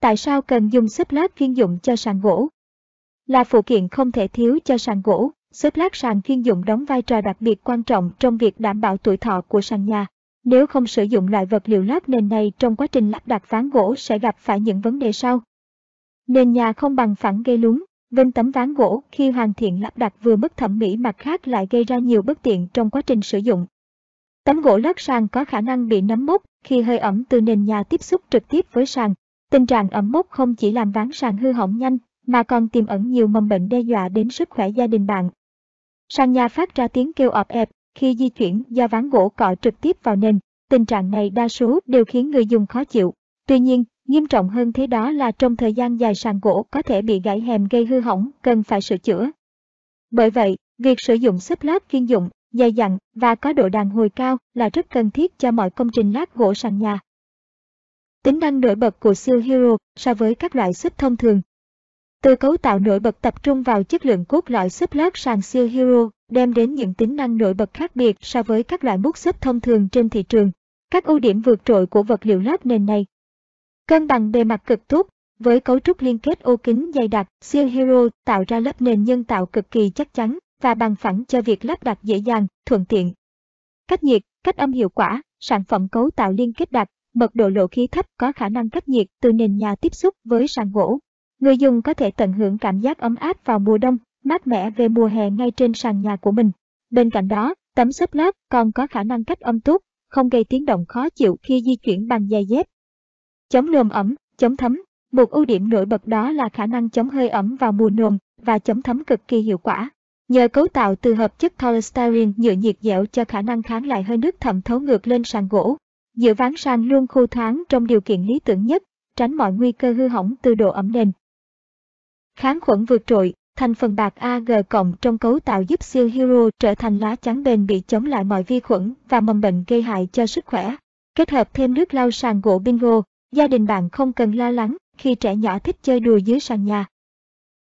Tại sao cần dùng xốp lát chuyên dụng cho sàn gỗ? Là phụ kiện không thể thiếu cho sàn gỗ, xốp lát sàn chuyên dụng đóng vai trò đặc biệt quan trọng trong việc đảm bảo tuổi thọ của sàn nhà. Nếu không sử dụng loại vật liệu lát nền này trong quá trình lắp đặt ván gỗ sẽ gặp phải những vấn đề sau. Nền nhà không bằng phẳng gây lún, vênh tấm ván gỗ khi hoàn thiện lắp đặt vừa mất thẩm mỹ mặt khác lại gây ra nhiều bất tiện trong quá trình sử dụng. Tấm gỗ lát sàn có khả năng bị nấm mốc khi hơi ẩm từ nền nhà tiếp xúc trực tiếp với sàn. Tình trạng ẩm mốc không chỉ làm ván sàn hư hỏng nhanh, mà còn tiềm ẩn nhiều mầm bệnh đe dọa đến sức khỏe gia đình bạn. Sàn nhà phát ra tiếng kêu ọp ẹp khi di chuyển do ván gỗ cọ trực tiếp vào nền. Tình trạng này đa số đều khiến người dùng khó chịu. Tuy nhiên, nghiêm trọng hơn thế đó là trong thời gian dài sàn gỗ có thể bị gãy hèm gây hư hỏng, cần phải sửa chữa. Bởi vậy, việc sử dụng xếp lát chuyên dụng, dày dặn và có độ đàn hồi cao là rất cần thiết cho mọi công trình lát gỗ sàn nhà. Tính năng nổi bật của siêu Hero so với các loại xếp thông thường từ cấu tạo nổi bật tập trung vào chất lượng cốt lõi xếp lót sàn siêu Hero đem đến những tính năng nổi bật khác biệt so với các loại mút xếp thông thường trên thị trường. Các ưu điểm vượt trội của vật liệu lót nền này. Cân bằng bề mặt cực tốt, với cấu trúc liên kết ô kính dày đặc, siêu Hero tạo ra lớp nền nhân tạo cực kỳ chắc chắn và bằng phẳng cho việc lắp đặt dễ dàng, thuận tiện. Cách nhiệt, cách âm hiệu quả, sản phẩm cấu tạo liên kết đặc, mật độ lộ khí thấp có khả năng cách nhiệt từ nền nhà tiếp xúc với sàn gỗ. Người dùng có thể tận hưởng cảm giác ấm áp vào mùa đông, mát mẻ về mùa hè ngay trên sàn nhà của mình. Bên cạnh đó, tấm xốp lót còn có khả năng cách âm tốt, không gây tiếng động khó chịu khi di chuyển bằng giày dép. Chống nồm ẩm, chống thấm. Một ưu điểm nổi bật đó là khả năng chống hơi ẩm vào mùa nồm và chống thấm cực kỳ hiệu quả. Nhờ cấu tạo từ hợp chất polystyrene nhựa nhiệt dẻo cho khả năng kháng lại hơi nước thẩm thấu ngược lên sàn gỗ. Giữa ván sàn luôn khô thoáng trong điều kiện lý tưởng nhất, tránh mọi nguy cơ hư hỏng từ độ ẩm nền. Kháng khuẩn vượt trội, thành phần bạc AG cộng trong cấu tạo giúp siêu Hero trở thành lá chắn bền bị chống lại mọi vi khuẩn và mầm bệnh gây hại cho sức khỏe. Kết hợp thêm nước lau sàn gỗ bingo, gia đình bạn không cần lo lắng khi trẻ nhỏ thích chơi đùa dưới sàn nhà.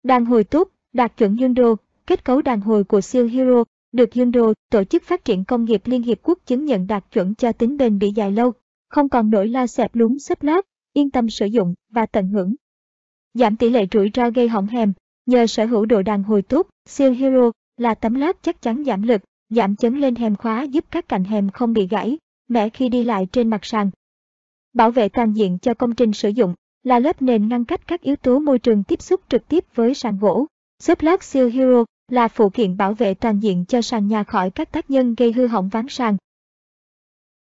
Đàn hồi tốt, đạt chuẩn Hyundai, kết cấu đàn hồi của siêu Hero được UNRO, tổ chức phát triển công nghiệp Liên Hiệp Quốc chứng nhận đạt chuẩn cho tính bền bỉ dài lâu, không còn nổi la xẹp lún xếp lát, yên tâm sử dụng và tận hưởng. Giảm tỷ lệ rủi ro gây hỏng hèm, nhờ sở hữu độ đàn hồi tốt, Seal Hero là tấm lát chắc chắn giảm lực, giảm chấn lên hèm khóa giúp các cạnh hèm không bị gãy, mẻ khi đi lại trên mặt sàn. Bảo vệ toàn diện cho công trình sử dụng là lớp nền ngăn cách các yếu tố môi trường tiếp xúc trực tiếp với sàn gỗ. Xốp lát Seal Hero là phụ kiện bảo vệ toàn diện cho sàn nhà khỏi các tác nhân gây hư hỏng ván sàn,